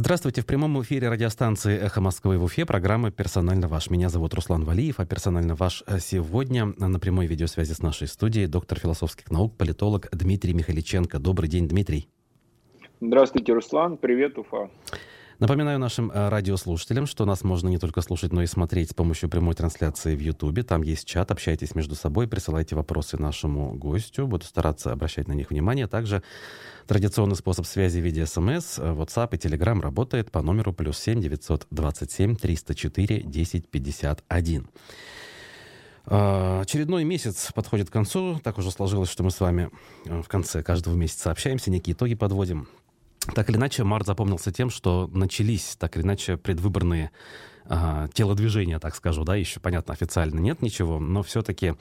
Здравствуйте. В прямом эфире радиостанции «Эхо Москвы» в Уфе программа «Персонально ваш». Меня зовут Руслан Валиев, а «Персонально ваш» сегодня на прямой видеосвязи с нашей студией доктор философских наук, политолог Дмитрий Михаличенко. Добрый день, Дмитрий. Здравствуйте, Руслан. Привет, Уфа. Напоминаю нашим э, радиослушателям, что нас можно не только слушать, но и смотреть с помощью прямой трансляции в Ютубе. Там есть чат, общайтесь между собой, присылайте вопросы нашему гостю. Буду стараться обращать на них внимание. Также традиционный способ связи в виде смс, э, WhatsApp и Telegram работает по номеру плюс 7 927 304 1051. Очередной месяц подходит к концу. Так уже сложилось, что мы с вами э, в конце каждого месяца общаемся, некие итоги подводим. Так или иначе, март запомнился тем, что начались, так или иначе, предвыборные э, телодвижения, так скажу, да, еще, понятно, официально нет ничего, но все-таки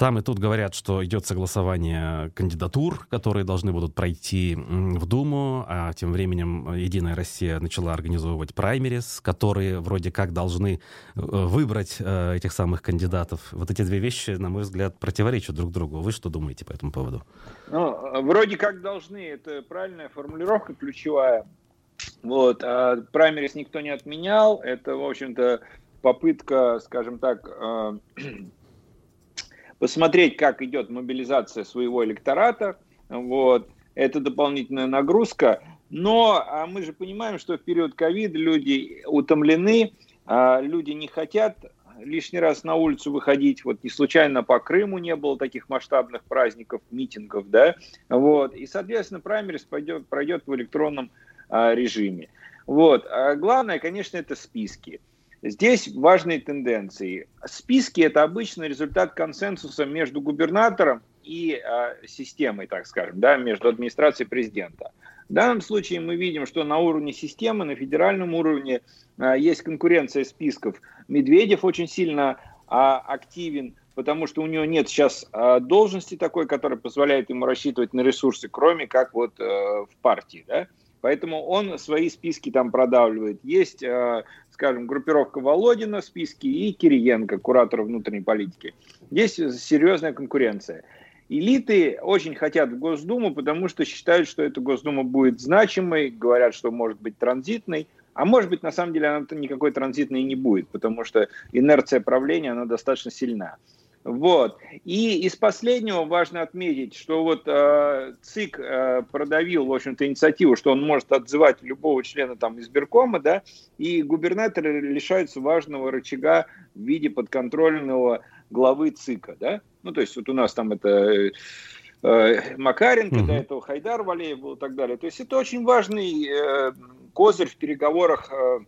там и тут говорят, что идет согласование кандидатур, которые должны будут пройти в Думу, а тем временем «Единая Россия» начала организовывать праймерис, которые вроде как должны э, выбрать э, этих самых кандидатов. Вот эти две вещи, на мой взгляд, противоречат друг другу. Вы что думаете по этому поводу? Ну, вроде как должны, это правильная формулировка ключевая. Вот, а праймерис никто не отменял, это, в общем-то, попытка, скажем так, э, посмотреть, как идет мобилизация своего электората. Вот. Это дополнительная нагрузка. Но а мы же понимаем, что в период ковида люди утомлены, а люди не хотят лишний раз на улицу выходить. Вот не случайно по Крыму не было таких масштабных праздников, митингов, да. Вот. И, соответственно, праймерис пойдет, пройдет в электронном а, режиме. Вот. А главное, конечно, это списки. Здесь важные тенденции. Списки – это обычно результат консенсуса между губернатором и э, системой, так скажем, да, между администрацией президента. В данном случае мы видим, что на уровне системы, на федеральном уровне э, есть конкуренция списков. Медведев очень сильно э, активен, потому что у него нет сейчас э, должности такой, которая позволяет ему рассчитывать на ресурсы, кроме как вот э, в партии, да. Поэтому он свои списки там продавливает. Есть, скажем, группировка Володина в списке и Кириенко, куратор внутренней политики. Есть серьезная конкуренция. Элиты очень хотят в Госдуму, потому что считают, что эта Госдума будет значимой, говорят, что может быть транзитной. А может быть, на самом деле, она никакой транзитной не будет, потому что инерция правления, она достаточно сильна. Вот. И из последнего важно отметить, что вот э, ЦИК э, продавил, в общем-то, инициативу, что он может отзывать любого члена там избиркома, да, и губернаторы лишаются важного рычага в виде подконтрольного главы ЦИКа, да. Ну, то есть вот у нас там это э, Макаренко, угу. до этого Хайдар Валеев был и так далее. То есть это очень важный э, козырь в переговорах э,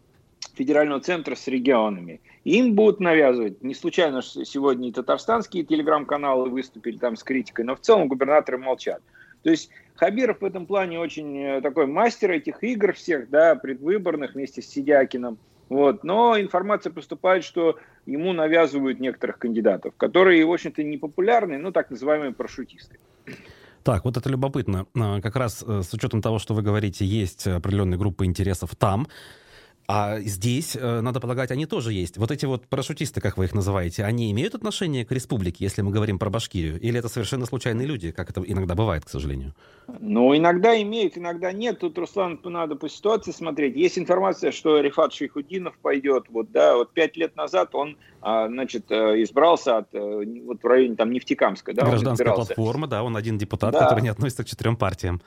федерального центра с регионами. Им будут навязывать, не случайно сегодня и татарстанские телеграм-каналы выступили там с критикой, но в целом губернаторы молчат. То есть Хабиров в этом плане очень э, такой мастер этих игр всех, да, предвыборных вместе с Сидякиным. Вот. Но информация поступает, что ему навязывают некоторых кандидатов, которые, в общем-то, не популярны, но так называемые парашютисты. Так, вот это любопытно. А, как раз э, с учетом того, что вы говорите, есть определенные группы интересов там. А здесь, э, надо полагать, они тоже есть. Вот эти вот парашютисты, как вы их называете, они имеют отношение к республике, если мы говорим про Башкирию? Или это совершенно случайные люди, как это иногда бывает, к сожалению? Ну, иногда имеют, иногда нет. Тут, Руслан, надо по ситуации смотреть. Есть информация, что Рифат Шейхудинов пойдет. Вот, да, вот пять лет назад он, а, значит, э, избрался от, э, вот в районе там Нефтекамска. Да, Гражданская платформа, да, он один депутат, да. который не относится к четырем партиям.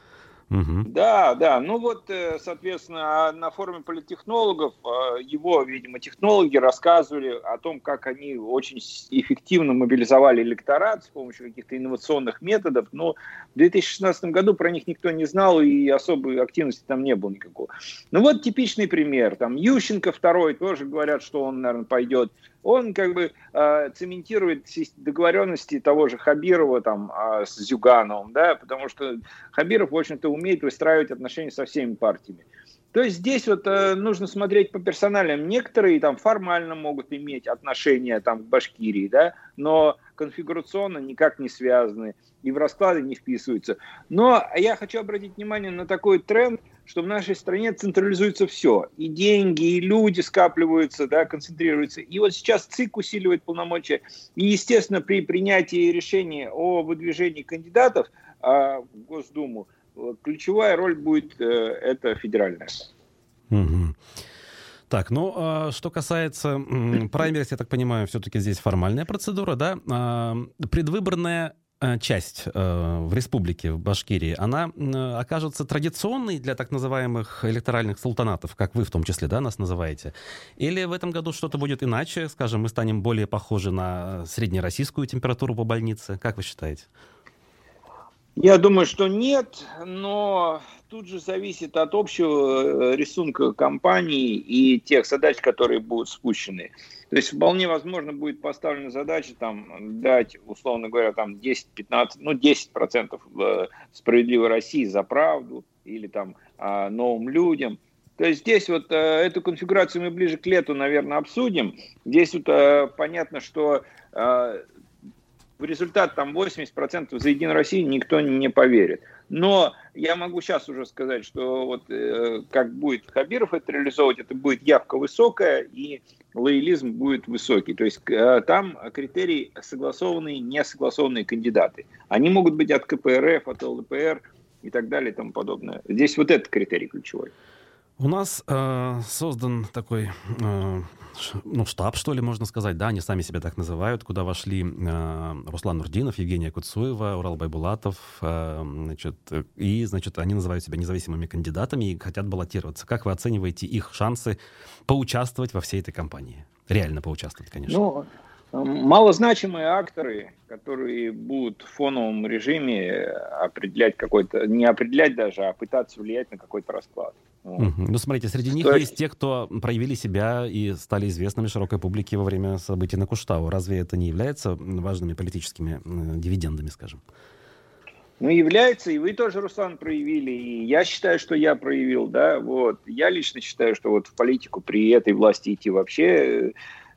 Угу. Да, да. Ну вот, э, соответственно, на форуме политтехнологов э, его, видимо, технологи рассказывали о том, как они очень эффективно мобилизовали электорат с помощью каких-то инновационных методов. Но в 2016 году про них никто не знал и особой активности там не было никакого. Ну вот типичный пример. Там Ющенко второй тоже говорят, что он, наверное, пойдет он как бы э, цементирует договоренности того же Хабирова там э, с Зюгановым, да, потому что Хабиров, в общем-то, умеет выстраивать отношения со всеми партиями. То есть здесь вот э, нужно смотреть по персоналям. Некоторые там формально могут иметь отношения там к Башкирии, да, но конфигурационно никак не связаны и в расклады не вписываются. Но я хочу обратить внимание на такой тренд, что в нашей стране централизуется все. И деньги, и люди скапливаются, да, концентрируются. И вот сейчас ЦИК усиливает полномочия. И, естественно, при принятии решения о выдвижении кандидатов э, в Госдуму, ключевая роль будет э, это федеральная. Угу. Так, ну, а, что касается праймерис, я так понимаю, все-таки здесь формальная процедура, да? А, предвыборная часть э, в республике, в Башкирии, она окажется традиционной для так называемых электоральных султанатов, как вы в том числе, да, нас называете? Или в этом году что-то будет иначе? Скажем, мы станем более похожи на среднероссийскую температуру по больнице? Как вы считаете? Я думаю, что нет, но тут же зависит от общего э, рисунка компании и тех задач, которые будут спущены. То есть вполне возможно будет поставлена задача там дать, условно говоря, там 10-15, ну 10% э, справедливой России за правду или там а, новым людям. То есть здесь вот э, эту конфигурацию мы ближе к лету, наверное, обсудим. Здесь вот понятно, что в результат там 80% за Единую Россию никто не поверит. Но я могу сейчас уже сказать, что вот э, как будет Хабиров это реализовывать, это будет явка высокая и лоялизм будет высокий. То есть э, там критерии согласованные, не согласованные кандидаты. Они могут быть от КПРФ, от ЛДПР и так далее и тому подобное. Здесь вот этот критерий ключевой. У нас э, создан такой э, ну, штаб, что ли, можно сказать, да, они сами себя так называют, куда вошли э, Руслан Нурдинов, Евгения Куцуева, Урал Байбулатов, э, значит, и, значит, они называют себя независимыми кандидатами и хотят баллотироваться. Как вы оцениваете их шансы поучаствовать во всей этой кампании? Реально поучаствовать, конечно. Ну, малозначимые акторы, которые будут в фоновом режиме определять какой-то, не определять даже, а пытаться влиять на какой-то расклад. Угу. Ну, смотрите, среди них есть... есть те, кто проявили себя и стали известными широкой публике во время событий на Куштау. Разве это не является важными политическими э, дивидендами, скажем? Ну, является, и вы тоже, Руслан, проявили, и я считаю, что я проявил, да, вот. Я лично считаю, что вот в политику при этой власти идти вообще Э,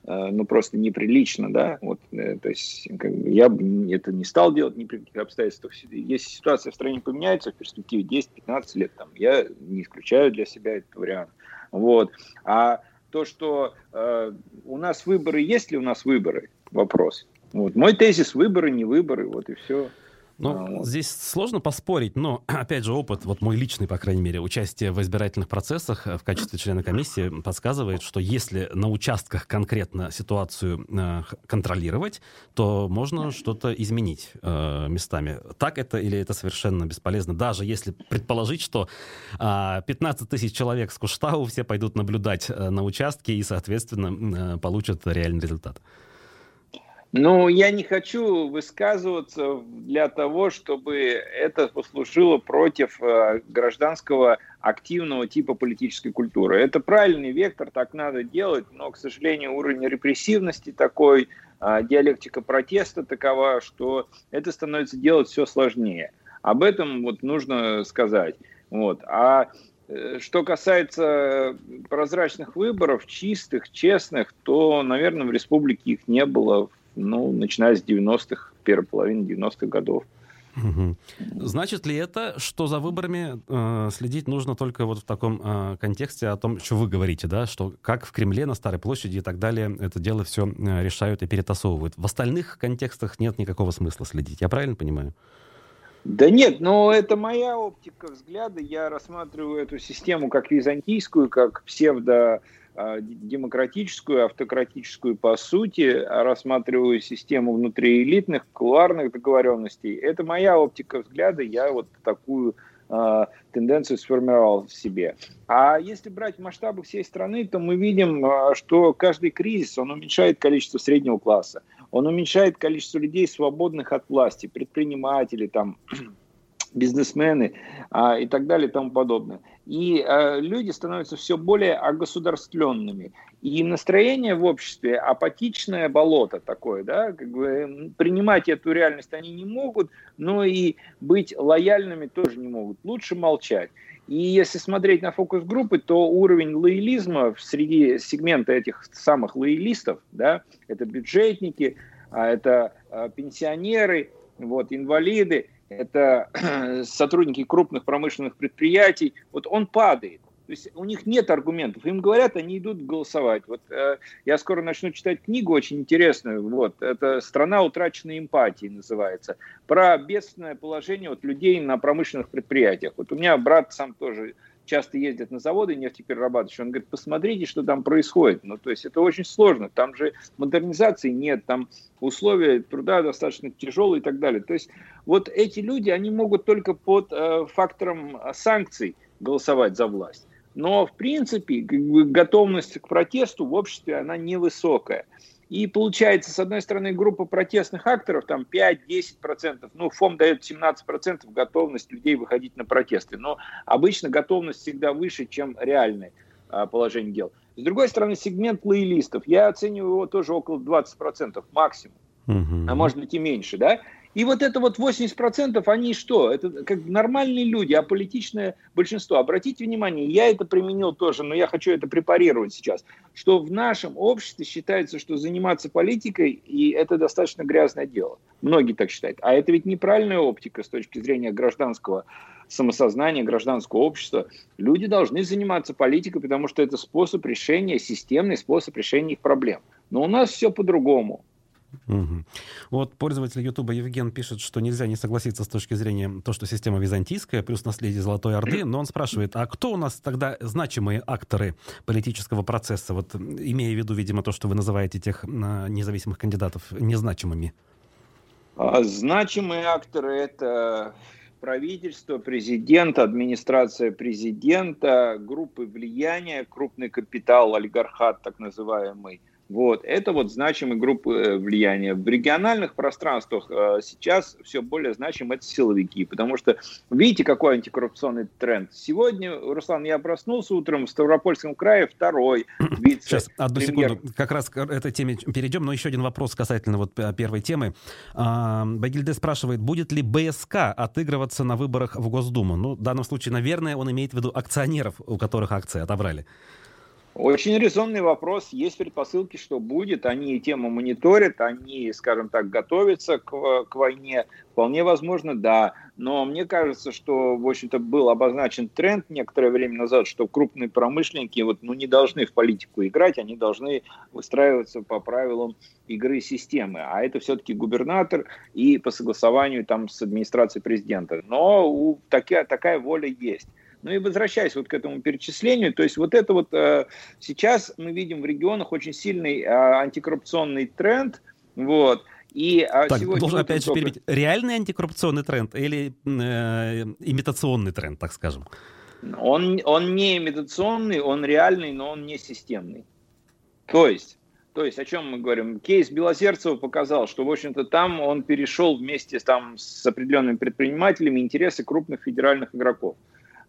ну, просто неприлично, да, вот, э, то есть как бы, я бы это не стал делать ни при каких обстоятельствах. Если ситуация в стране поменяется в перспективе 10-15 лет, там, я не исключаю для себя этот вариант, вот, а то, что э, у нас выборы, есть ли у нас выборы, вопрос. Вот. Мой тезис – выборы, не выборы, вот и все. Ну, а, здесь сложно поспорить, но, опять же, опыт, вот мой личный, по крайней мере, участие в избирательных процессах э, в качестве члена комиссии подсказывает, что если на участках конкретно ситуацию э, контролировать, то можно что-то изменить э, местами. Так это или это совершенно бесполезно? Даже если предположить, что э, а, 15 тысяч человек с Куштау все пойдут наблюдать э, на участке и, соответственно, э, получат реальный результат. Ну, я не хочу высказываться для того, чтобы это послужило против э, гражданского активного типа политической культуры. Это правильный вектор, так надо делать, но, к сожалению, уровень репрессивности такой, э, диалектика протеста такова, что это становится делать все сложнее. Об этом вот нужно сказать. Вот. А э, что касается прозрачных выборов, чистых, честных, то, наверное, в республике их не было ну, начиная с 90-х, первой половины 90-х годов. Угу. Значит ли это, что за выборами э, следить нужно только вот в таком э, контексте о том, что вы говорите, да, что как в Кремле, на Старой площади и так далее это дело все э, решают и перетасовывают. В остальных контекстах нет никакого смысла следить. Я правильно понимаю? Да нет, но это моя оптика взгляда. Я рассматриваю эту систему как византийскую, как псевдо демократическую, автократическую по сути, рассматриваю систему внутриэлитных, кулуарных договоренностей. Это моя оптика взгляда, я вот такую э, тенденцию сформировал в себе. А если брать масштабы всей страны, то мы видим, что каждый кризис, он уменьшает количество среднего класса, он уменьшает количество людей, свободных от власти, предпринимателей, там, бизнесмены а, и так далее и тому подобное. И а, люди становятся все более огосударственными. И настроение в обществе апатичное болото такое, да, как бы принимать эту реальность они не могут, но и быть лояльными тоже не могут. Лучше молчать. И если смотреть на фокус-группы, то уровень лоялизма среди сегмента этих самых лоялистов, да, это бюджетники, а это а, пенсионеры, вот, инвалиды, это сотрудники крупных промышленных предприятий, вот он падает. То есть у них нет аргументов. Им говорят, они идут голосовать. Вот э, я скоро начну читать книгу очень интересную. Вот это "Страна утраченной эмпатии" называется. Про бедственное положение вот людей на промышленных предприятиях. Вот у меня брат сам тоже часто ездят на заводы нефтеперерабатывающие, он говорит, посмотрите, что там происходит. Ну, то есть это очень сложно, там же модернизации нет, там условия труда достаточно тяжелые и так далее. То есть вот эти люди, они могут только под э, фактором санкций голосовать за власть. Но, в принципе, готовность к протесту в обществе, она невысокая. И получается, с одной стороны, группа протестных акторов, там 5-10%, ну, ФОМ дает 17% готовность людей выходить на протесты, но обычно готовность всегда выше, чем реальное а, положение дел. С другой стороны, сегмент лоялистов, я оцениваю его тоже около 20% максимум, угу. а может быть и меньше, да? И вот это вот 80%, они что? Это как нормальные люди, аполитичное большинство. Обратите внимание, я это применил тоже, но я хочу это препарировать сейчас, что в нашем обществе считается, что заниматься политикой, и это достаточно грязное дело. Многие так считают. А это ведь неправильная оптика с точки зрения гражданского самосознания, гражданского общества. Люди должны заниматься политикой, потому что это способ решения, системный способ решения их проблем. Но у нас все по-другому. Угу. Вот пользователь Ютуба Евген пишет, что нельзя не согласиться с точки зрения то, что система византийская, плюс наследие Золотой Орды, но он спрашивает, а кто у нас тогда значимые акторы политического процесса, вот имея в виду, видимо, то, что вы называете тех а, независимых кандидатов незначимыми? А, значимые акторы — это правительство, президент, администрация президента, группы влияния, крупный капитал, олигархат так называемый — вот, это вот значимые группы э, влияния. В региональных пространствах э, сейчас все более значим это силовики, потому что видите, какой антикоррупционный тренд. Сегодня, Руслан, я проснулся утром в Ставропольском крае, второй вице Сейчас, одну секунду, как раз к этой теме перейдем, но еще один вопрос касательно вот э, первой темы. А, Багильде спрашивает, будет ли БСК отыгрываться на выборах в Госдуму? Ну, в данном случае, наверное, он имеет в виду акционеров, у которых акции отобрали. Очень резонный вопрос. Есть предпосылки, что будет. Они тему мониторят, они, скажем так, готовятся к, к войне. Вполне возможно, да. Но мне кажется, что, в общем-то, был обозначен тренд некоторое время назад, что крупные промышленники вот, ну, не должны в политику играть, они должны выстраиваться по правилам игры системы. А это все-таки губернатор и по согласованию там с администрацией президента. Но у, такая, такая воля есть. Ну и возвращаясь вот к этому перечислению, то есть вот это вот э, сейчас мы видим в регионах очень сильный э, антикоррупционный тренд, вот, и а так, сегодня должен опять же только... перебить. Реальный антикоррупционный тренд или э, имитационный тренд, так скажем? Он, он не имитационный, он реальный, но он не системный. То есть, то есть, о чем мы говорим? Кейс Белозерцева показал, что, в общем-то, там он перешел вместе там, с определенными предпринимателями интересы крупных федеральных игроков.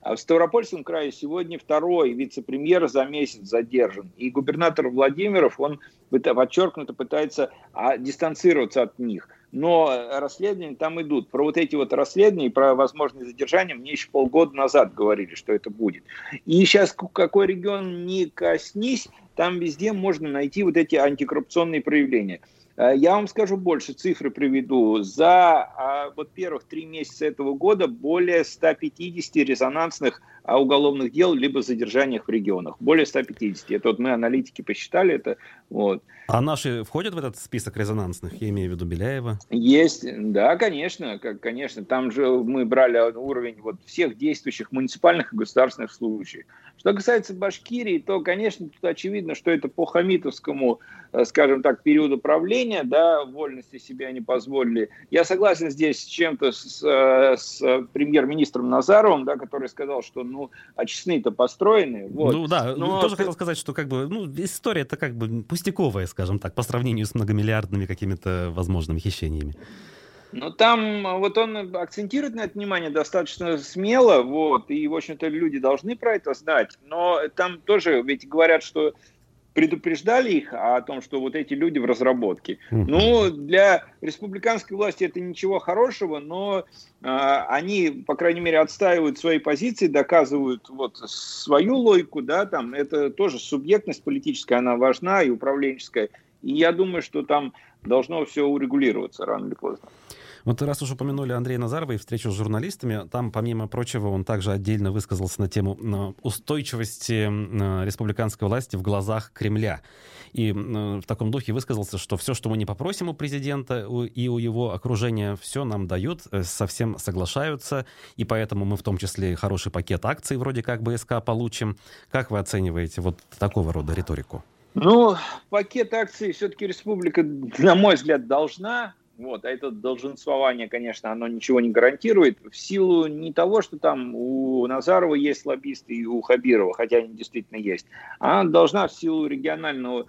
А в Ставропольском крае сегодня второй вице-премьер за месяц задержан. И губернатор Владимиров, он подчеркнуто пытается а, дистанцироваться от них. Но расследования там идут. Про вот эти вот расследования, про возможные задержания мне еще полгода назад говорили, что это будет. И сейчас какой регион не коснись, там везде можно найти вот эти антикоррупционные проявления. Э, я вам скажу больше, цифры приведу. За а, вот первых три месяца этого года более 150 резонансных уголовных дел либо задержаниях в регионах. Более 150. Это вот мы, аналитики, посчитали это. Вот. А наши входят в этот список резонансных? Я имею в виду Беляева. Есть, да, конечно. Конечно. Там же мы брали уровень вот всех действующих муниципальных и государственных служащих. Что касается Башкирии, то, конечно, тут очевидно, что это по хамитовскому, э, скажем так, периоду правления, да, вольности себя не позволили. Я согласен здесь с чем-то с, э, с премьер-министром Назаровым, да, который сказал, что, ну, а честные-то построены. Вот. Ну да, Но... тоже хотел сказать, что как бы, ну, история это как бы пустяковая, скажем так, по сравнению с многомиллиардными какими-то возможными хищениями. Ну, там вот он акцентирует на это внимание достаточно смело, вот, и, в общем-то, люди должны про это знать, но там тоже ведь говорят, что предупреждали их о том, что вот эти люди в разработке. Ну, для республиканской власти это ничего хорошего, но э, они, по крайней мере, отстаивают свои позиции, доказывают вот свою логику, да, там это тоже субъектность политическая, она важна и управленческая. И я думаю, что там должно все урегулироваться рано или поздно. Вот раз уж упомянули Андрея Назарова и встречу с журналистами, там, помимо прочего, он также отдельно высказался на тему э, устойчивости э, республиканской власти в глазах Кремля. И в таком духе высказался, что все, что мы не попросим у президента и у его окружения, все нам дают, совсем соглашаются, и поэтому мы в том числе хороший пакет акций вроде как БСК получим. Как вы оцениваете вот такого рода риторику? Ну, пакет акций все-таки республика, на мой взгляд, должна. Вот, а это долженствование, конечно, оно ничего не гарантирует. В силу не того, что там у Назарова есть лоббисты и у Хабирова, хотя они действительно есть, а должна в силу регионального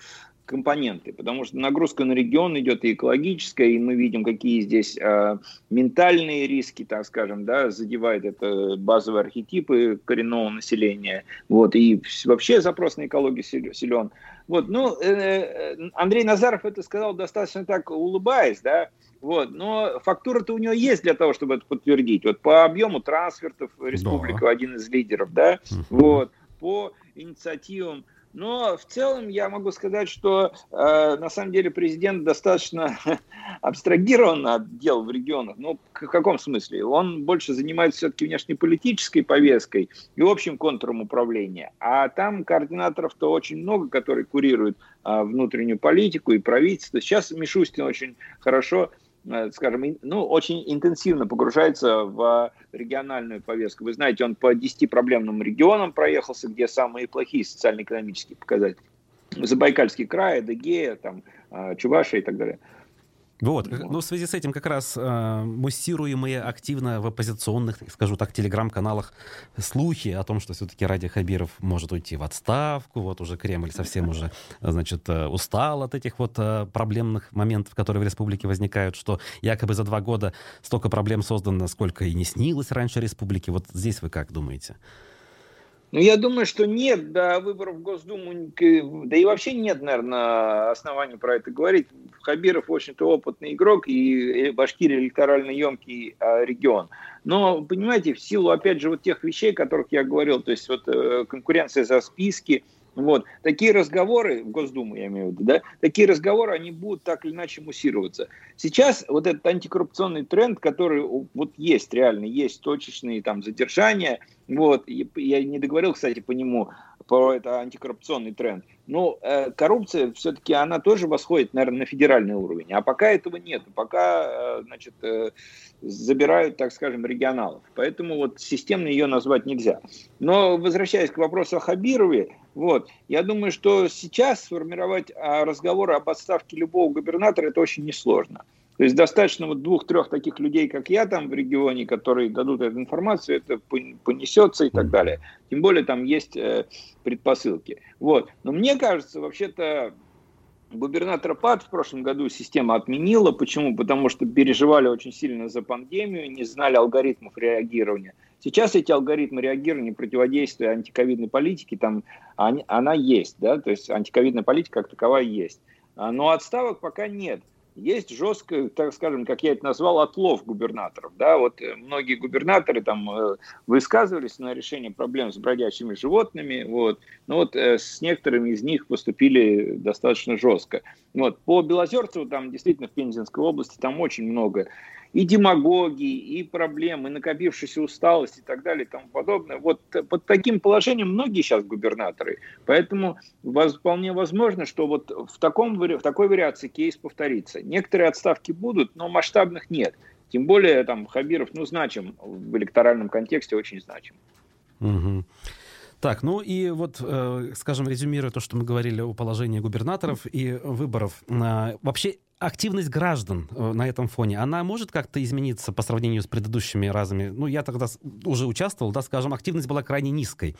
компоненты, потому что нагрузка на регион идет и экологическая, и мы видим, какие здесь э, ментальные риски, так скажем, да, задевают это базовые архетипы коренного населения, вот, и вообще запрос на экологию силен. Вот, ну, э, э, Андрей Назаров это сказал достаточно так улыбаясь, да, вот, но фактура-то у него есть для того, чтобы это подтвердить. Вот по объему трансфертов республика да. один из лидеров, да, угу. вот, по инициативам но в целом я могу сказать, что э, на самом деле президент достаточно абстрагирован от дел в регионах. Ну, в каком смысле? Он больше занимается все-таки внешнеполитической повесткой и общим контуром управления. А там координаторов-то очень много, которые курируют э, внутреннюю политику и правительство. Сейчас Мишустин очень хорошо скажем, ну, очень интенсивно погружается в региональную повестку. Вы знаете, он по 10 проблемным регионам проехался, где самые плохие социально-экономические показатели. Забайкальский край, Адыгея, там, э, Чувашия и так далее. Вот. Ну, в связи с этим как раз э, муссируемые активно в оппозиционных, скажу так, телеграм-каналах слухи о том, что все-таки Ради Хабиров может уйти в отставку, вот уже Кремль совсем уже, значит, э, устал от этих вот э, проблемных моментов, которые в республике возникают, что якобы за два года столько проблем создано, сколько и не снилось раньше республики. Вот здесь вы как думаете? Ну, я думаю, что нет до выборов в Госдуму, да и вообще нет, наверное, оснований про это говорить. Хабиров, в общем-то, опытный игрок, и Башкирия электорально емкий а, регион. Но, понимаете, в силу, опять же, вот тех вещей, о которых я говорил, то есть вот э, конкуренция за списки, вот. Такие разговоры, в Госдуму я имею в виду, да, такие разговоры, они будут так или иначе муссироваться. Сейчас вот этот антикоррупционный тренд, который вот есть реально, есть точечные там задержания, вот, я не договорил, кстати, по нему, про это антикоррупционный тренд. Но э, коррупция все-таки, она тоже восходит, наверное, на федеральный уровень. А пока этого нет. Пока, э, значит, э, забирают, так скажем, регионалов. Поэтому вот системно ее назвать нельзя. Но возвращаясь к вопросу о Хабирове, вот, я думаю, что сейчас сформировать а, разговор об отставке любого губернатора это очень несложно. То есть достаточно вот двух-трех таких людей, как я там в регионе, которые дадут эту информацию, это понесется и так далее. Тем более там есть э, предпосылки. Вот. Но мне кажется, вообще-то губернатора ПАД в прошлом году система отменила. Почему? Потому что переживали очень сильно за пандемию, не знали алгоритмов реагирования. Сейчас эти алгоритмы реагирования, противодействия антиковидной политики, там, они, она есть, да, то есть антиковидная политика как таковая есть. А, но отставок пока нет есть жестко, так скажем, как я это назвал, отлов губернаторов. Да? Вот э, многие губернаторы там э, высказывались на решение проблем с бродячими животными, вот. но вот э, с некоторыми из них поступили достаточно жестко. Вот. По Белозерцеву там действительно в Пензенской области там очень много и демагогии, и проблемы, и накопившаяся усталость и так далее и тому подобное. Вот под таким положением многие сейчас губернаторы. Поэтому вполне возможно, что вот в, таком, в такой вариации кейс повторится. Некоторые отставки будут, но масштабных нет. Тем более там Хабиров, ну, значим в электоральном контексте, очень значим. Угу. Так, ну и вот, э, скажем, резюмируя то, что мы говорили о положении губернаторов и выборов, э, вообще активность граждан э, на этом фоне, она может как-то измениться по сравнению с предыдущими разами? Ну, я тогда уже участвовал, да, скажем, активность была крайне низкой.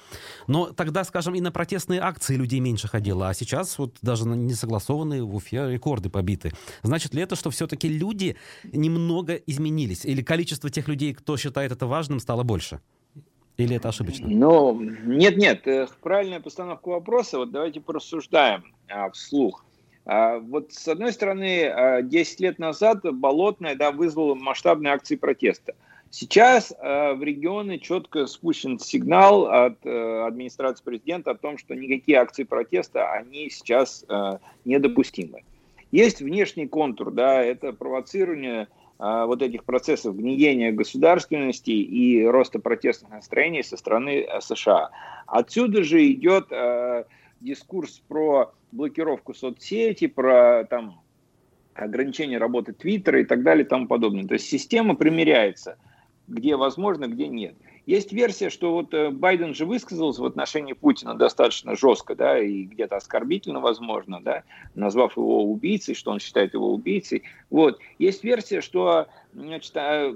Но тогда, скажем, и на протестные акции людей меньше ходило, а сейчас вот даже на несогласованные в Уфе рекорды побиты. Значит ли это, что все-таки люди немного изменились? Или количество тех людей, кто считает это важным, стало больше? Или это ошибочно? Ну, нет-нет, э, правильная постановка вопроса. Вот давайте порассуждаем а, вслух. А, вот с одной стороны, 10 а, лет назад Болотная да, вызвала масштабные акции протеста. Сейчас э, в регионы четко спущен сигнал от э, администрации президента о том, что никакие акции протеста, они сейчас недопустимы. Есть внешний контур, да, это провоцирование а, вот этих процессов гниения государственности и роста протестных настроений со стороны э, США. Отсюда же идет дискурс про блокировку соцсети, про там ограничение работы Твиттера и так далее и тому подобное. То есть система примеряется, где возможно, где нет. Есть версия, что вот э, Байден же высказался в отношении Путина достаточно жестко, да, и где-то оскорбительно, возможно, да, назвав его убийцей, что он считает его убийцей. Вот. Есть версия, что значит, э,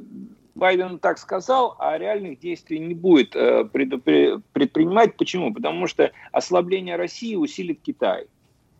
Байден так сказал, а реальных действий не будет э, предпринимать. Почему? Потому что ослабление России усилит Китай.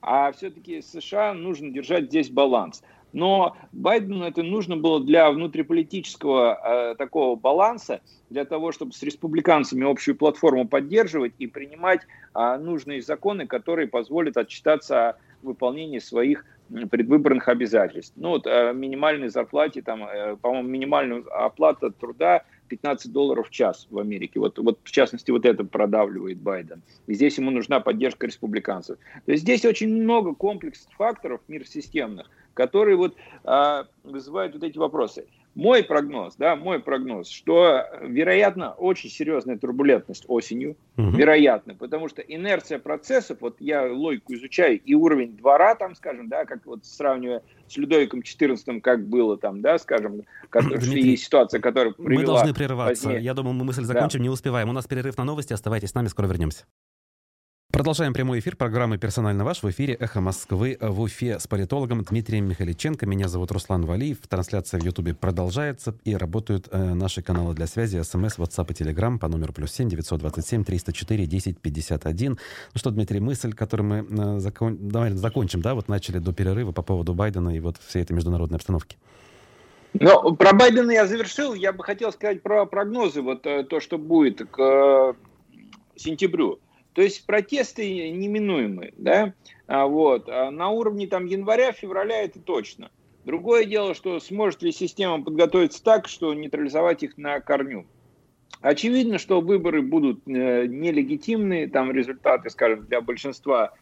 А все-таки США нужно держать здесь баланс. Но Байдену это нужно было для внутриполитического э, такого баланса, для того, чтобы с республиканцами общую платформу поддерживать и принимать э, нужные законы, которые позволят отчитаться о выполнении своих предвыборных обязательств. Ну вот э, минимальной зарплате, там, э, по-моему, минимальная оплата труда 15 долларов в час в Америке. Вот, вот в частности вот это продавливает Байден. И здесь ему нужна поддержка республиканцев. То есть здесь очень много комплексов факторов мир системных, которые вот а, вызывают вот эти вопросы. Мой прогноз, да, мой прогноз, что, вероятно, очень серьезная турбулентность осенью, угу. вероятно, потому что инерция процессов, вот я логику изучаю, и уровень двора там, скажем, да, как вот сравнивая с Людовиком XIV, как было там, да, скажем, и ситуация, которая привела... Мы должны прерываться. Позднее. Я думаю, мы мысль закончим, да. не успеваем. У нас перерыв на новости, оставайтесь с нами, скоро вернемся. Продолжаем прямой эфир программы «Персонально ваш» в эфире «Эхо Москвы» в Уфе с политологом Дмитрием Михаличенко. Меня зовут Руслан Валиев. Трансляция в Ютубе продолжается и работают э, наши каналы для связи СМС, WhatsApp и Telegram по номеру плюс семь девятьсот двадцать семь триста четыре десять пятьдесят один. Ну что, Дмитрий, мысль, которую мы э, закон... Давай закончим, да, вот начали до перерыва по поводу Байдена и вот всей этой международной обстановки. Ну, про Байдена я завершил. Я бы хотел сказать про прогнозы, вот э, то, что будет к э, сентябрю. То есть протесты неминуемы, да, а вот, а на уровне там января-февраля это точно. Другое дело, что сможет ли система подготовиться так, что нейтрализовать их на корню. Очевидно, что выборы будут э, нелегитимные, там результаты, скажем, для большинства,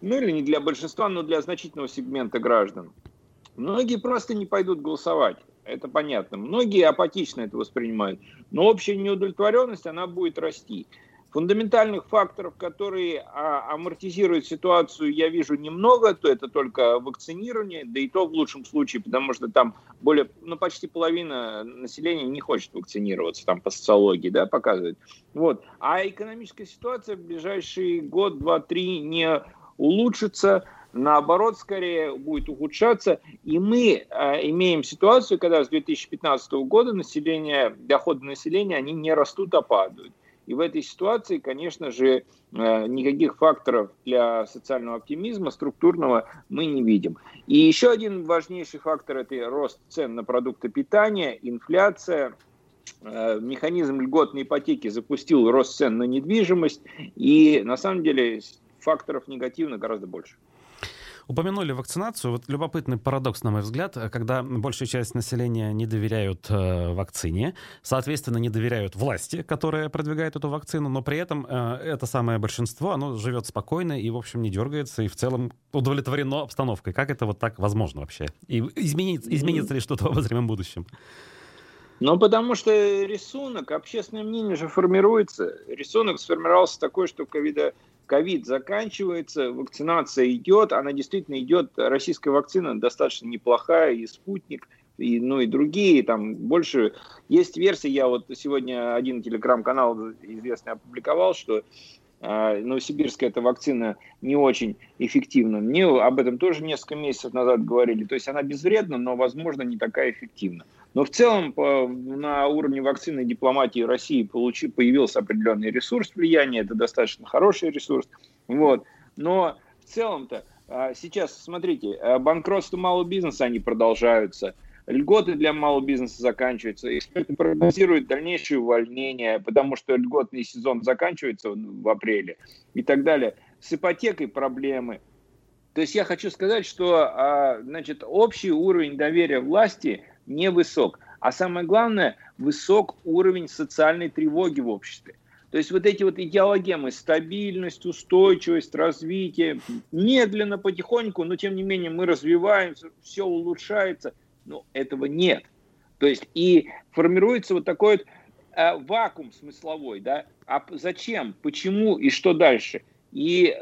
ну или не для большинства, но для значительного сегмента граждан. Многие просто не пойдут голосовать, это понятно. Многие апатично это воспринимают, но общая неудовлетворенность, она будет расти. Фундаментальных факторов, которые а, амортизируют ситуацию, я вижу немного, то это только вакцинирование, да и то в лучшем случае, потому что там более, ну, почти половина населения не хочет вакцинироваться, там по социологии, да, показывает. Вот. А экономическая ситуация в ближайший год, два, три не улучшится, наоборот, скорее будет ухудшаться. И мы э, имеем ситуацию, когда с 2015 года население, доходы населения, они не растут, а падают. И в этой ситуации, конечно же, э, никаких факторов для социального оптимизма структурного мы не видим. И еще один важнейший фактор – это рост цен на продукты питания, инфляция, э, механизм льготной ипотеки запустил рост цен на недвижимость, и на самом деле факторов негативно гораздо больше. Упомянули вакцинацию. Вот любопытный парадокс, на мой взгляд, когда большая часть населения не доверяют э, вакцине, соответственно, не доверяют власти, которая продвигает эту вакцину, но при этом э, это самое большинство, оно живет спокойно и, в общем, не дергается, и в целом удовлетворено обстановкой. Как это вот так возможно вообще? И изменится, изменится ли что-то в обозримом будущем? Ну, потому что рисунок, общественное мнение же формируется. Рисунок сформировался такой, что ковида ковид заканчивается, вакцинация идет, она действительно идет, российская вакцина достаточно неплохая, и спутник, и, ну и другие, там больше есть версии, я вот сегодня один телеграм-канал известный опубликовал, что э, новосибирская эта вакцина не очень эффективна. Мне об этом тоже несколько месяцев назад говорили. То есть она безвредна, но, возможно, не такая эффективна. Но в целом по, на уровне вакцины дипломатии России получи, появился определенный ресурс влияния, это достаточно хороший ресурс. Вот. Но в целом-то а, сейчас, смотрите, а, банкротство малого бизнеса, они продолжаются, льготы для малого бизнеса заканчиваются, эксперты прогнозируют дальнейшее увольнение, потому что льготный сезон заканчивается в апреле и так далее. С ипотекой проблемы. То есть я хочу сказать, что а, значит, общий уровень доверия власти – невысок. А самое главное, высок уровень социальной тревоги в обществе. То есть вот эти вот идеологемы, стабильность, устойчивость, развитие, медленно, потихоньку, но тем не менее мы развиваемся, все улучшается. Но этого нет. То есть и формируется вот такой вот э, вакуум смысловой, да, а зачем, почему и что дальше. И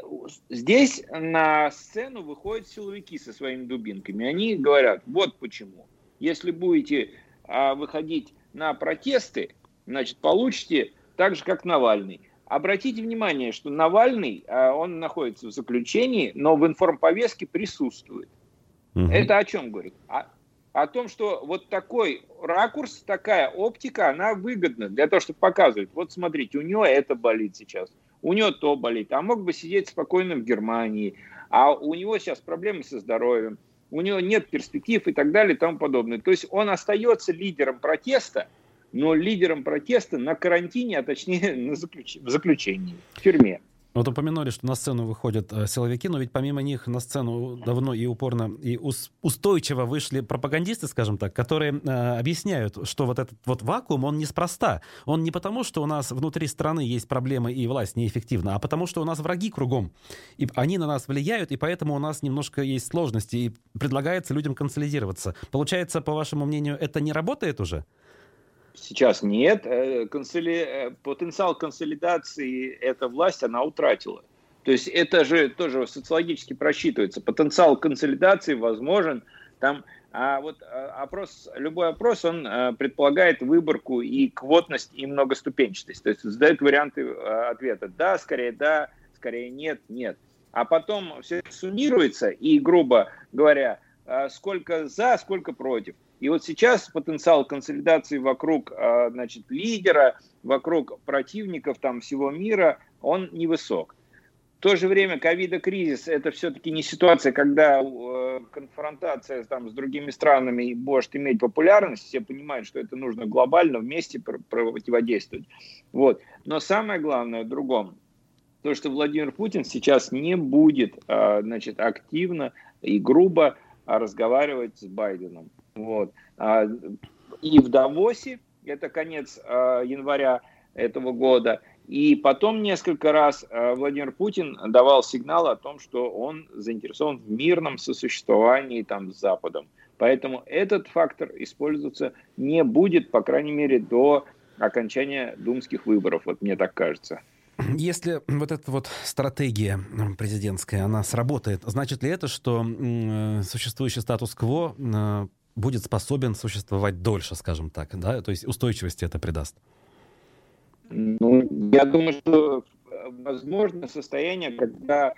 здесь на сцену выходят силовики со своими дубинками. Они говорят, вот почему. Если будете а, выходить на протесты, значит, получите так же, как Навальный. Обратите внимание, что Навальный, а, он находится в заключении, но в информповестке присутствует. Угу. Это о чем говорит? О, о том, что вот такой ракурс, такая оптика, она выгодна для того, чтобы показывать. Вот смотрите, у него это болит сейчас, у него то болит, а мог бы сидеть спокойно в Германии, а у него сейчас проблемы со здоровьем, у него нет перспектив и так далее и тому подобное. То есть он остается лидером протеста, но лидером протеста на карантине, а точнее на заключ... в заключении, в тюрьме. Вот упомянули, что на сцену выходят э, силовики, но ведь помимо них на сцену давно и упорно и устойчиво вышли пропагандисты, скажем так, которые э, объясняют, что вот этот вот вакуум, он неспроста. Он не потому, что у нас внутри страны есть проблемы и власть неэффективна, а потому, что у нас враги кругом. И они на нас влияют, и поэтому у нас немножко есть сложности, и предлагается людям консолидироваться. Получается, по вашему мнению, это не работает уже? Сейчас нет. Э, консоли... Э, потенциал консолидации эта власть она утратила. То есть это же тоже социологически просчитывается. Потенциал консолидации возможен. Там, а вот э, опрос, любой опрос, он предполагает выборку и квотность, и многоступенчатость. То есть задает варианты ответа. Да, скорее да, скорее нет, нет. А потом все суммируется, и, грубо говоря, сколько за, сколько против. И вот сейчас потенциал консолидации вокруг а, значит, лидера, вокруг противников там, всего мира, он невысок. В то же время ковида-кризис – это все-таки не ситуация, когда э, конфронтация там, с другими странами может иметь популярность. Все понимают, что это нужно глобально вместе противодействовать. Вот. Но самое главное в другом. То, что Владимир Путин сейчас не будет э, значит, активно и грубо разговаривать с Байденом. Вот. А, и в Давосе, это конец а, января этого года, и потом несколько раз а, Владимир Путин давал сигнал о том, что он заинтересован в мирном сосуществовании там с Западом. Поэтому этот фактор использоваться не будет, по крайней мере, до окончания думских выборов, вот мне так кажется. Если вот эта вот стратегия президентская, она сработает, значит ли это, что э, существующий статус-кво э, будет способен существовать дольше, скажем так, да? То есть устойчивости это придаст? Ну, я думаю, что возможно состояние, когда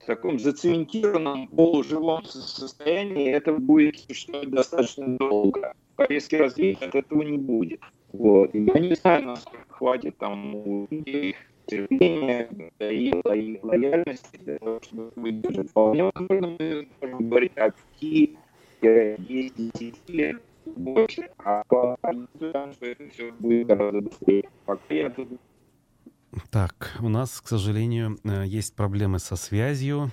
в таком зацементированном полуживом состоянии это будет существовать достаточно долго. Повестки развития от этого не будет. Вот. Я не знаю, насколько хватит там у людей терпения и лояльности для того, чтобы выдержать. Вполне возможно, мы можем говорить о 10 лет больше, а по все будет гораздо быстрее. Пока я тут так, у нас, к сожалению, э, есть проблемы со связью.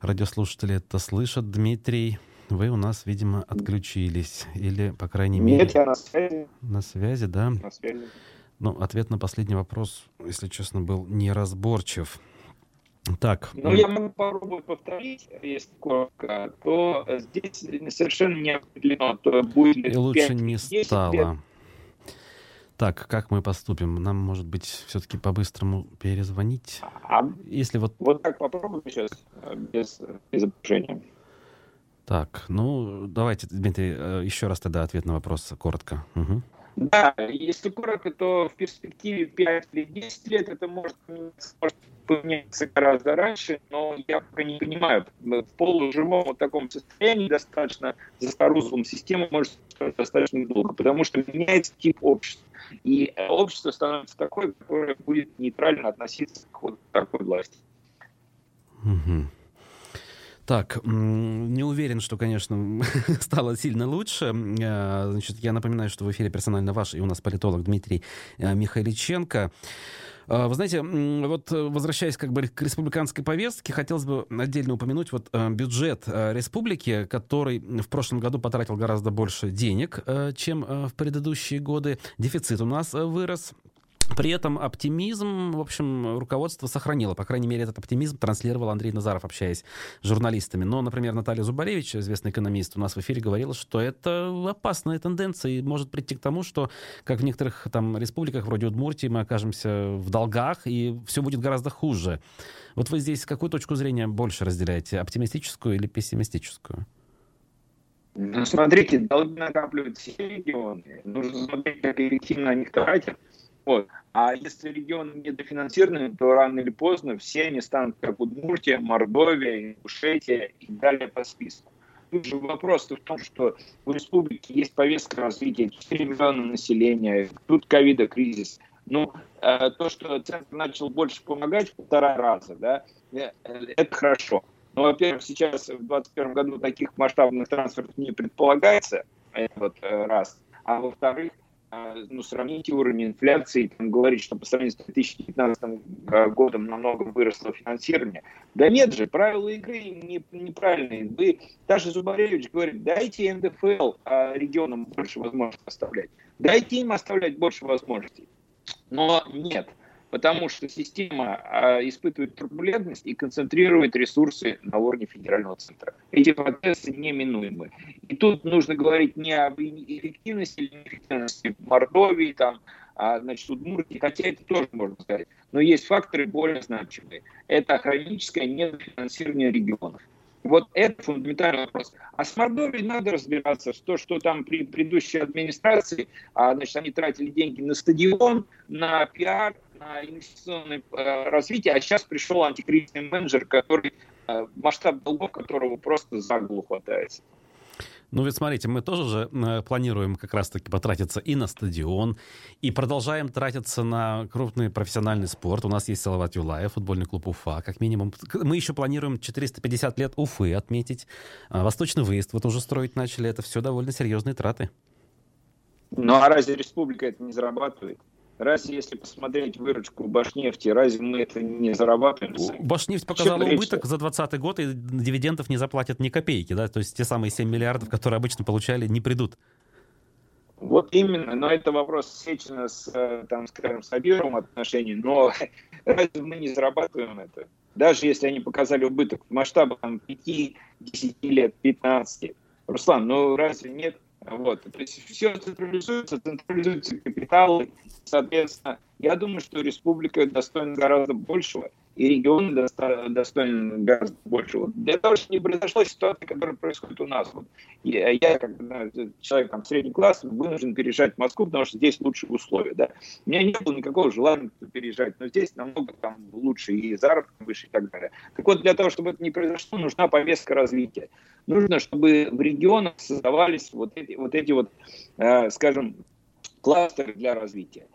Радиослушатели это слышат. Дмитрий, вы у нас, видимо, отключились. Или, по крайней мере... Нет, я на связи. На связи, да? На связи. Ну, ответ на последний вопрос, если честно, был неразборчив. Так. Ну, я могу попробовать повторить, если коротко, то здесь совершенно не определено, то будет ли И лучше не стало. Лет. Так, как мы поступим? Нам, может быть, все-таки по-быстрому перезвонить? А, Если вот... Вот так попробуем сейчас, э, без, без опущения. Так, ну, давайте, Дмитрий, э, еще раз тогда ответ на вопрос коротко. Угу. Да, если коротко, то в перспективе 5 или 10 лет это может поменяться, может поменяться гораздо раньше, но я пока не понимаю, в полужимом вот таком состоянии достаточно заскорузлым система может достаточно долго, потому что меняется тип общества. И общество становится такое, которое будет нейтрально относиться к вот такой власти. Угу. Так, не уверен, что, конечно, стало сильно лучше. Э, значит, я напоминаю, что в эфире персонально ваш и у нас политолог Дмитрий э, Михайличенко. Э, вы знаете, вот возвращаясь как бы к республиканской повестке, хотелось бы отдельно упомянуть вот бюджет республики, который в прошлом году потратил гораздо больше денег, чем в предыдущие годы. Дефицит у нас вырос При этом оптимизм, в общем, руководство сохранило. По крайней мере, этот оптимизм транслировал Андрей Назаров, общаясь с журналистами. Но, например, Наталья Зубаревич, известный экономист, у нас в эфире говорила, что это опасная тенденция и может прийти к тому, что, как в некоторых там республиках, вроде Удмуртии, мы окажемся в долгах, и все будет гораздо хуже. Вот вы здесь какую точку зрения больше разделяете, оптимистическую или пессимистическую? Ну, смотрите, долги накапливают все регионы. Нужно смотреть, как эффективно они тратят. Вот. А если регионы недофинансированы, то рано или поздно все они станут как Удмуртия, Мордовия, Ингушетия и далее по списку. Тут же вопрос в том, что у республики есть повестка развития, 4 миллиона населения, тут ковида кризис. Ну, э, то, что центр начал больше помогать в полтора раза, да, э, это хорошо. Но, во-первых, сейчас в 2021 году таких масштабных трансферов не предполагается, это вот э, раз. А во-вторых, ну, сравните уровень инфляции, там, говорить, что по сравнению с 2019 а, годом намного выросло финансирование. Да нет же, правила игры не, неправильные. Вы, даже Зубаревич говорит, дайте НДФЛ а, регионам больше возможностей оставлять. Дайте им оставлять больше возможностей. Но нет потому что система а, испытывает турбулентность и концентрирует ресурсы на уровне федерального центра. Эти процессы неминуемы. И тут нужно говорить не об эффективности или неэффективности Мордовии, там, а, значит, Удмуртии, хотя это тоже можно сказать. Но есть факторы более значимые. Это хроническое недофинансирование регионов. Вот это фундаментальный вопрос. А с Мордовией надо разбираться, что, что там при предыдущей администрации, а, значит, они тратили деньги на стадион, на пиар, на инвестиционное э, развитие, а сейчас пришел антикризисный менеджер, который э, масштаб долгов которого просто за голову хватается. Ну ведь смотрите, мы тоже же э, планируем как раз-таки потратиться и на стадион, и продолжаем тратиться на крупный профессиональный спорт. У нас есть Салават Юлаев, футбольный клуб Уфа, как минимум. Мы еще планируем 450 лет Уфы отметить. А, восточный выезд вот уже строить начали. Это все довольно серьезные траты. Ну а разве республика это не зарабатывает? Разве если посмотреть выручку Башнефти, разве мы это не зарабатываем? Башнефть показала убыток за 2020 год, и дивидендов не заплатят ни копейки, да? То есть те самые 7 миллиардов, которые обычно получали, не придут. Вот именно, но это вопрос Сечина с, э, там, скажем, с Абировым отношений, но разве мы не зарабатываем это? Даже если они показали убыток в масштабах 5-10 лет, 15. Руслан, ну разве нет вот. То есть все централизуется, централизуются капиталы. Соответственно, я думаю, что республика достойна гораздо большего и регион достоин гораздо больше. Вот для того, чтобы не произошла ситуация, которая происходит у нас. Вот. Я, я как человек там, средний класс, вынужден переезжать в Москву, потому что здесь лучшие условия. Да? У меня не было никакого желания переезжать, но здесь намного там, лучше и заработок выше и так далее. Так вот, для того, чтобы это не произошло, нужна повестка развития. Нужно, чтобы в регионах создавались вот эти вот, эти вот э, скажем, кластеры для развития.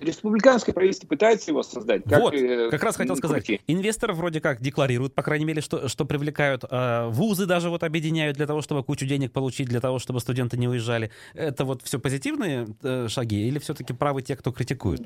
Республиканское правительство пытается его создать. Как, вот, э, как раз хотел сказать. Крути. Инвесторы вроде как декларируют, по крайней мере, что, что привлекают. Э, вузы даже вот объединяют для того, чтобы кучу денег получить, для того, чтобы студенты не уезжали. Это вот все позитивные э, шаги или все-таки правы те, кто критикует?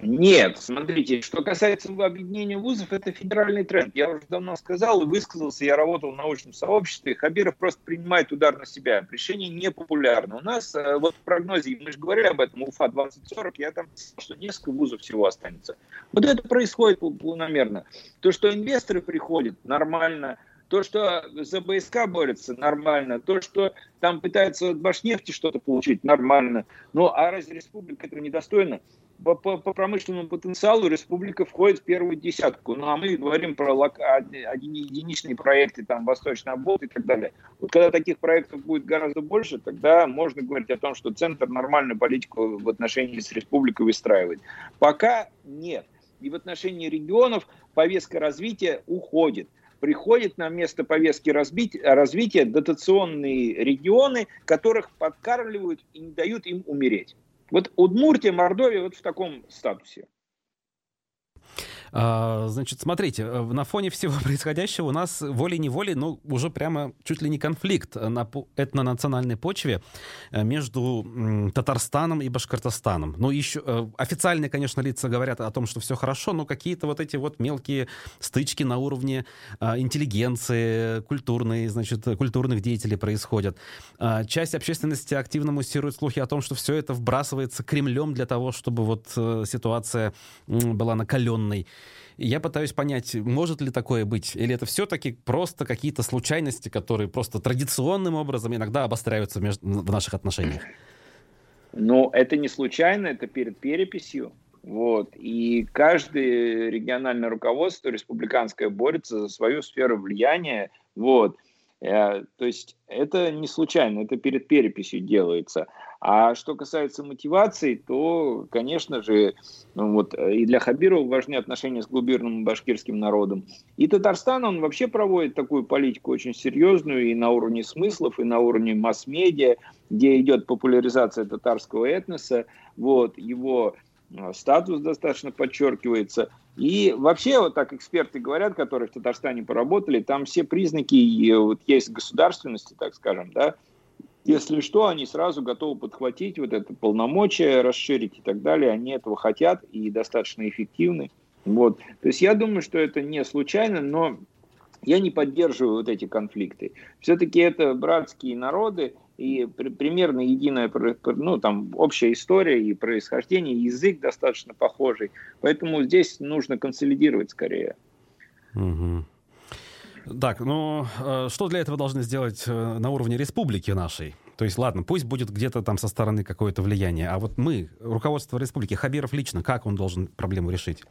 Нет, смотрите, что касается объединения вузов, это федеральный тренд. Я уже давно сказал и высказался, я работал в научном сообществе, Хабиров просто принимает удар на себя. Решение непопулярно. У нас э, вот в прогнозе, мы же говорили об этом, УФА 2040, я там что несколько вузов всего останется. Вот это происходит планомерно. То, что инвесторы приходят, нормально, то, что за БСК борется, нормально. То, что там пытаются от Башнефти что-то получить, нормально. Ну, а разве республика этого недостойна? По, по, по промышленному потенциалу республика входит в первую десятку. Ну, а мы говорим про лок... единичные проекты, там, Восточный Обвод и так далее. Вот когда таких проектов будет гораздо больше, тогда можно говорить о том, что Центр нормальную политику в отношении с республикой выстраивает. Пока нет. И в отношении регионов повестка развития уходит приходит на место повестки развития дотационные регионы, которых подкармливают и не дают им умереть. Вот Удмуртия, Мордовия вот в таком статусе. А, значит, смотрите, э, на фоне всего происходящего у нас волей-неволей, ну, уже прямо чуть ли не конфликт на этнонациональной почве э, между Татарстаном и Башкортостаном. Ну, еще э, официальные, конечно, лица говорят о том, что все хорошо, но какие-то вот эти вот мелкие стычки на уровне а, интеллигенции, культурной, значит, культурных деятелей происходят. А, часть общественности активно муссирует слухи о том, что все это вбрасывается Кремлем для того, чтобы вот ситуация была накаленной. Я пытаюсь понять, может ли такое быть, или это все-таки просто какие-то случайности, которые просто традиционным образом иногда обостряются в наших отношениях? Ну, это не случайно, это перед переписью. Вот. И каждое региональное руководство республиканское борется за свою сферу влияния. Вот. Э, то есть это не случайно, это перед переписью делается. А что касается мотивации, то, конечно же, ну вот и для Хабирова важны отношения с глубинным башкирским народом. И Татарстан, он вообще проводит такую политику очень серьезную и на уровне смыслов, и на уровне масс-медиа, где идет популяризация татарского этноса, вот, его статус достаточно подчеркивается. И вообще, вот так эксперты говорят, которые в Татарстане поработали, там все признаки вот есть государственности, так скажем, да, если что, они сразу готовы подхватить вот это полномочия, расширить и так далее. Они этого хотят и достаточно эффективны. Вот. То есть я думаю, что это не случайно, но я не поддерживаю вот эти конфликты. Все-таки это братские народы и при, примерно единая, ну, там, общая история и происхождение, язык достаточно похожий. Поэтому здесь нужно консолидировать скорее. Угу. Так, ну э, что для этого должны сделать э, на уровне республики нашей? То есть, ладно, пусть будет где-то там со стороны какое-то влияние, а вот мы, руководство республики, Хабиров лично, как он должен проблему решить?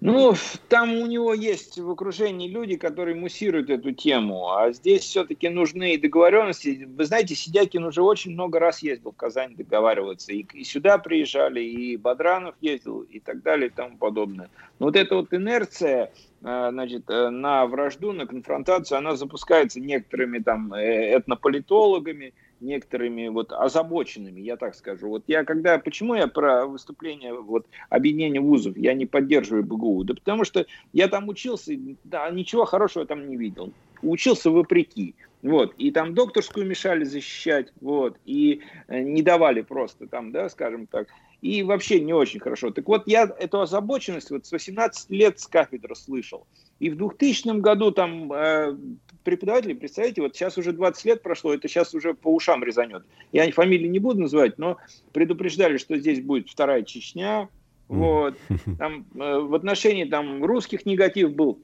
Ну, там у него есть в окружении люди, которые муссируют эту тему, а здесь все-таки нужны договоренности. Вы знаете, Сидякин уже очень много раз ездил в Казань договариваться, и, и сюда приезжали, и Бадранов ездил, и так далее, и тому подобное. Но вот эта вот инерция, э, значит, э, на вражду, на конфронтацию, она запускается некоторыми там э, этнополитологами, некоторыми вот озабоченными, я так скажу. Вот я когда, почему я про выступление вот объединения вузов, я не поддерживаю БГУ, да потому что я там учился, да, ничего хорошего там не видел. Учился вопреки. Вот, и там докторскую мешали защищать, вот, и э, не давали просто там, да, скажем так, и вообще не очень хорошо. Так вот, я эту озабоченность вот с 18 лет с кафедры слышал. И в 2000 году там э, преподаватели, представляете, вот сейчас уже 20 лет прошло, это сейчас уже по ушам резанет. Я фамилии не буду называть, но предупреждали, что здесь будет вторая Чечня. Вот. Там, э, в отношении там, русских негатив был.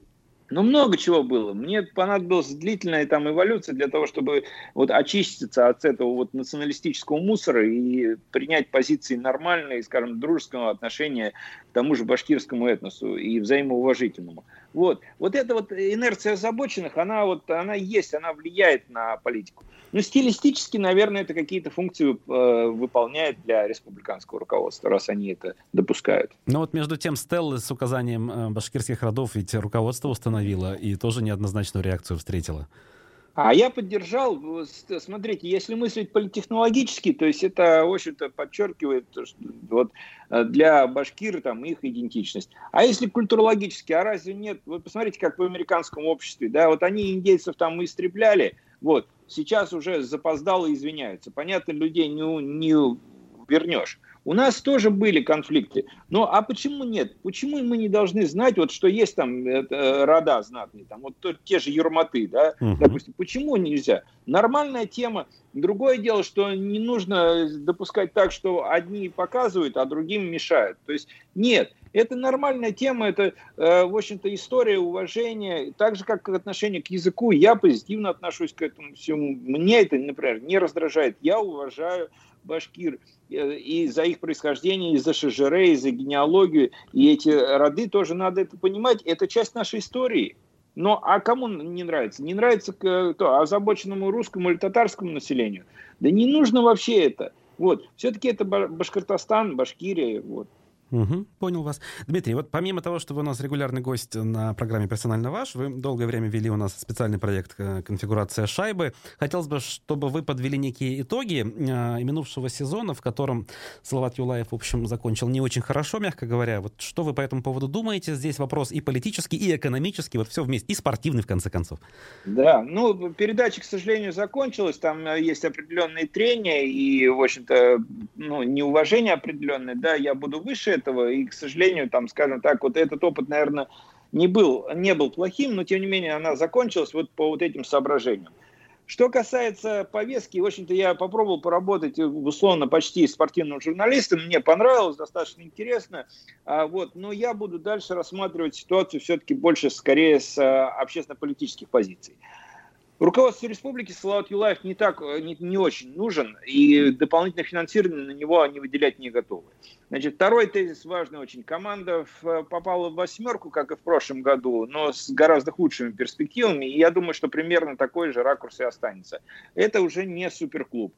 Ну, много чего было. Мне понадобилась длительная там эволюция для того, чтобы вот очиститься от этого вот националистического мусора и принять позиции нормальные, скажем, дружеского отношения к тому же башкирскому этносу и взаимоуважительному. Вот. Вот эта вот инерция озабоченных, она вот, она есть, она влияет на политику. Ну, стилистически, наверное, это какие-то функции э, выполняет для республиканского руководства, раз они это допускают. Но вот между тем Стеллы с указанием э, башкирских родов ведь руководство установило и тоже неоднозначную реакцию встретило. А я поддержал, смотрите, если мыслить политехнологически, то есть это, в общем-то, подчеркивает что, вот, э, для башкир там их идентичность. А если культурологически, а разве нет? Вы посмотрите, как в американском обществе, да, вот они индейцев там истребляли, вот, сейчас уже запоздало извиняются. Понятно, людей не, не вернешь. У нас тоже были конфликты. Но а почему нет? Почему мы не должны знать, вот, что есть там э, рода знатные, там, вот то, те же юрматы, да, угу. допустим, почему нельзя? Нормальная тема. Другое дело, что не нужно допускать так, что одни показывают, а другим мешают. То есть нет, это нормальная тема, это, э, в общем-то, история уважения, так же, как отношение к языку. Я позитивно отношусь к этому всему. Мне это, например, не раздражает. Я уважаю башкир э, и за их происхождение, и за шажере, и за генеалогию. И эти роды тоже надо это понимать. Это часть нашей истории. Но а кому не нравится? Не нравится кто? Озабоченному русскому или татарскому населению? Да не нужно вообще это. Вот. Все-таки это Башкортостан, Башкирия. Вот. Угу, понял вас. Дмитрий, вот помимо того, что вы у нас регулярный гость на программе «Персонально ваш», вы долгое время вели у нас специальный проект э, «Конфигурация шайбы». Хотелось бы, чтобы вы подвели некие итоги э, минувшего сезона, в котором Салават Юлаев, в общем, закончил не очень хорошо, мягко говоря. Вот что вы по этому поводу думаете? Здесь вопрос и политический, и экономический, вот все вместе, и спортивный, в конце концов. Да, ну, передача, к сожалению, закончилась, там э, есть определенные трения и, в общем-то, ну, неуважение определенное, да, я буду выше этого, и, к сожалению, там, скажем так, вот этот опыт, наверное, не был, не был плохим, но, тем не менее, она закончилась вот по вот этим соображениям. Что касается повестки, в общем-то, я попробовал поработать, условно, почти спортивным журналистом. Мне понравилось, достаточно интересно. А, вот, но я буду дальше рассматривать ситуацию все-таки больше, скорее, с а, общественно-политических позиций. Руководство республики Салават Юлаев не так, э, не, не очень нужен, и дополнительное финансирование на него они выделять не готовы. Значит, второй тезис важный очень. Команда в, попала в восьмерку, как и в прошлом году, но с гораздо худшими перспективами, и я думаю, что примерно такой же ракурс и останется. Это уже не суперклуб.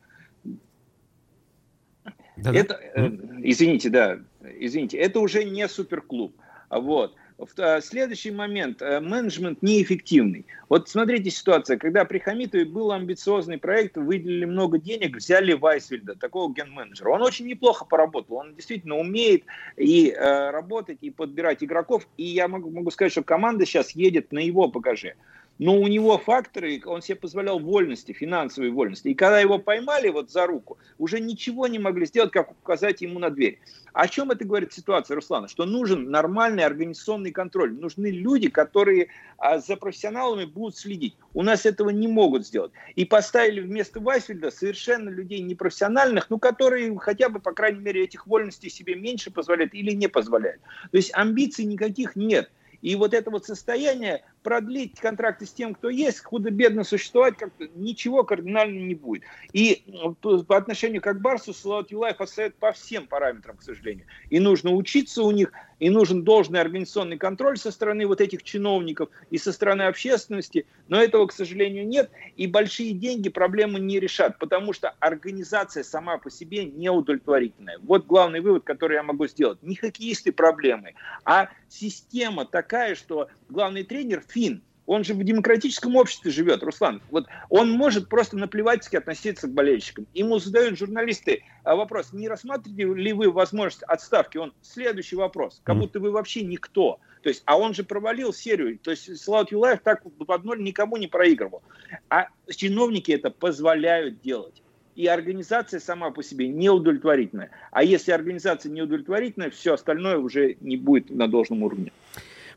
Да-да. Это, э, извините, да, извините, это уже не суперклуб. Вот. А, следующий момент. Э, менеджмент неэффективный. Вот смотрите ситуация. Когда при Хамитове был амбициозный проект, выделили много денег, взяли Вайсвельда, такого ген-менеджера. Он очень неплохо поработал. Он действительно умеет и э, работать, и подбирать игроков. И я могу, могу сказать, что команда сейчас едет на его багаже но у него факторы, он себе позволял вольности, финансовой вольности. И когда его поймали вот за руку, уже ничего не могли сделать, как указать ему на дверь. О чем это говорит ситуация, Руслана? Что нужен нормальный организационный контроль. Нужны люди, которые а, за профессионалами будут следить. У нас этого не могут сделать. И поставили вместо Вайсфельда совершенно людей непрофессиональных, ну, которые хотя бы, по крайней мере, этих вольностей себе меньше позволяют или не позволяют. То есть амбиций никаких нет. И вот это вот состояние продлить контракты с тем, кто есть, худо-бедно существовать, как-то ничего кардинально не будет. И по отношению к Акбарсу Салават Юлаев отстает по всем параметрам, к сожалению. И нужно учиться у них, и нужен должный организационный контроль со стороны вот этих чиновников и со стороны общественности. Но этого, к сожалению, нет. И большие деньги проблемы не решат, потому что организация сама по себе неудовлетворительная. Вот главный вывод, который я могу сделать. Не хоккеисты проблемы, а система такая, что главный тренер фин. Он же в демократическом обществе живет, Руслан. Вот он может просто наплевательски относиться к болельщикам. Ему задают журналисты а, вопрос, не рассматриваете ли вы возможность отставки? Он, следующий вопрос, как будто вы вообще никто. То есть, а он же провалил серию. То есть Слава Юлаев так под ноль никому не проигрывал. А чиновники это позволяют делать. И организация сама по себе неудовлетворительная. А если организация неудовлетворительная, все остальное уже не будет на должном уровне.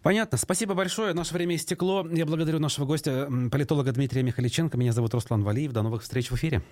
Понятно. Спасибо большое. Наше время истекло. Я благодарю нашего гостя, политолога Дмитрия Михаличенко. Меня зовут Руслан Валиев. До новых встреч в эфире.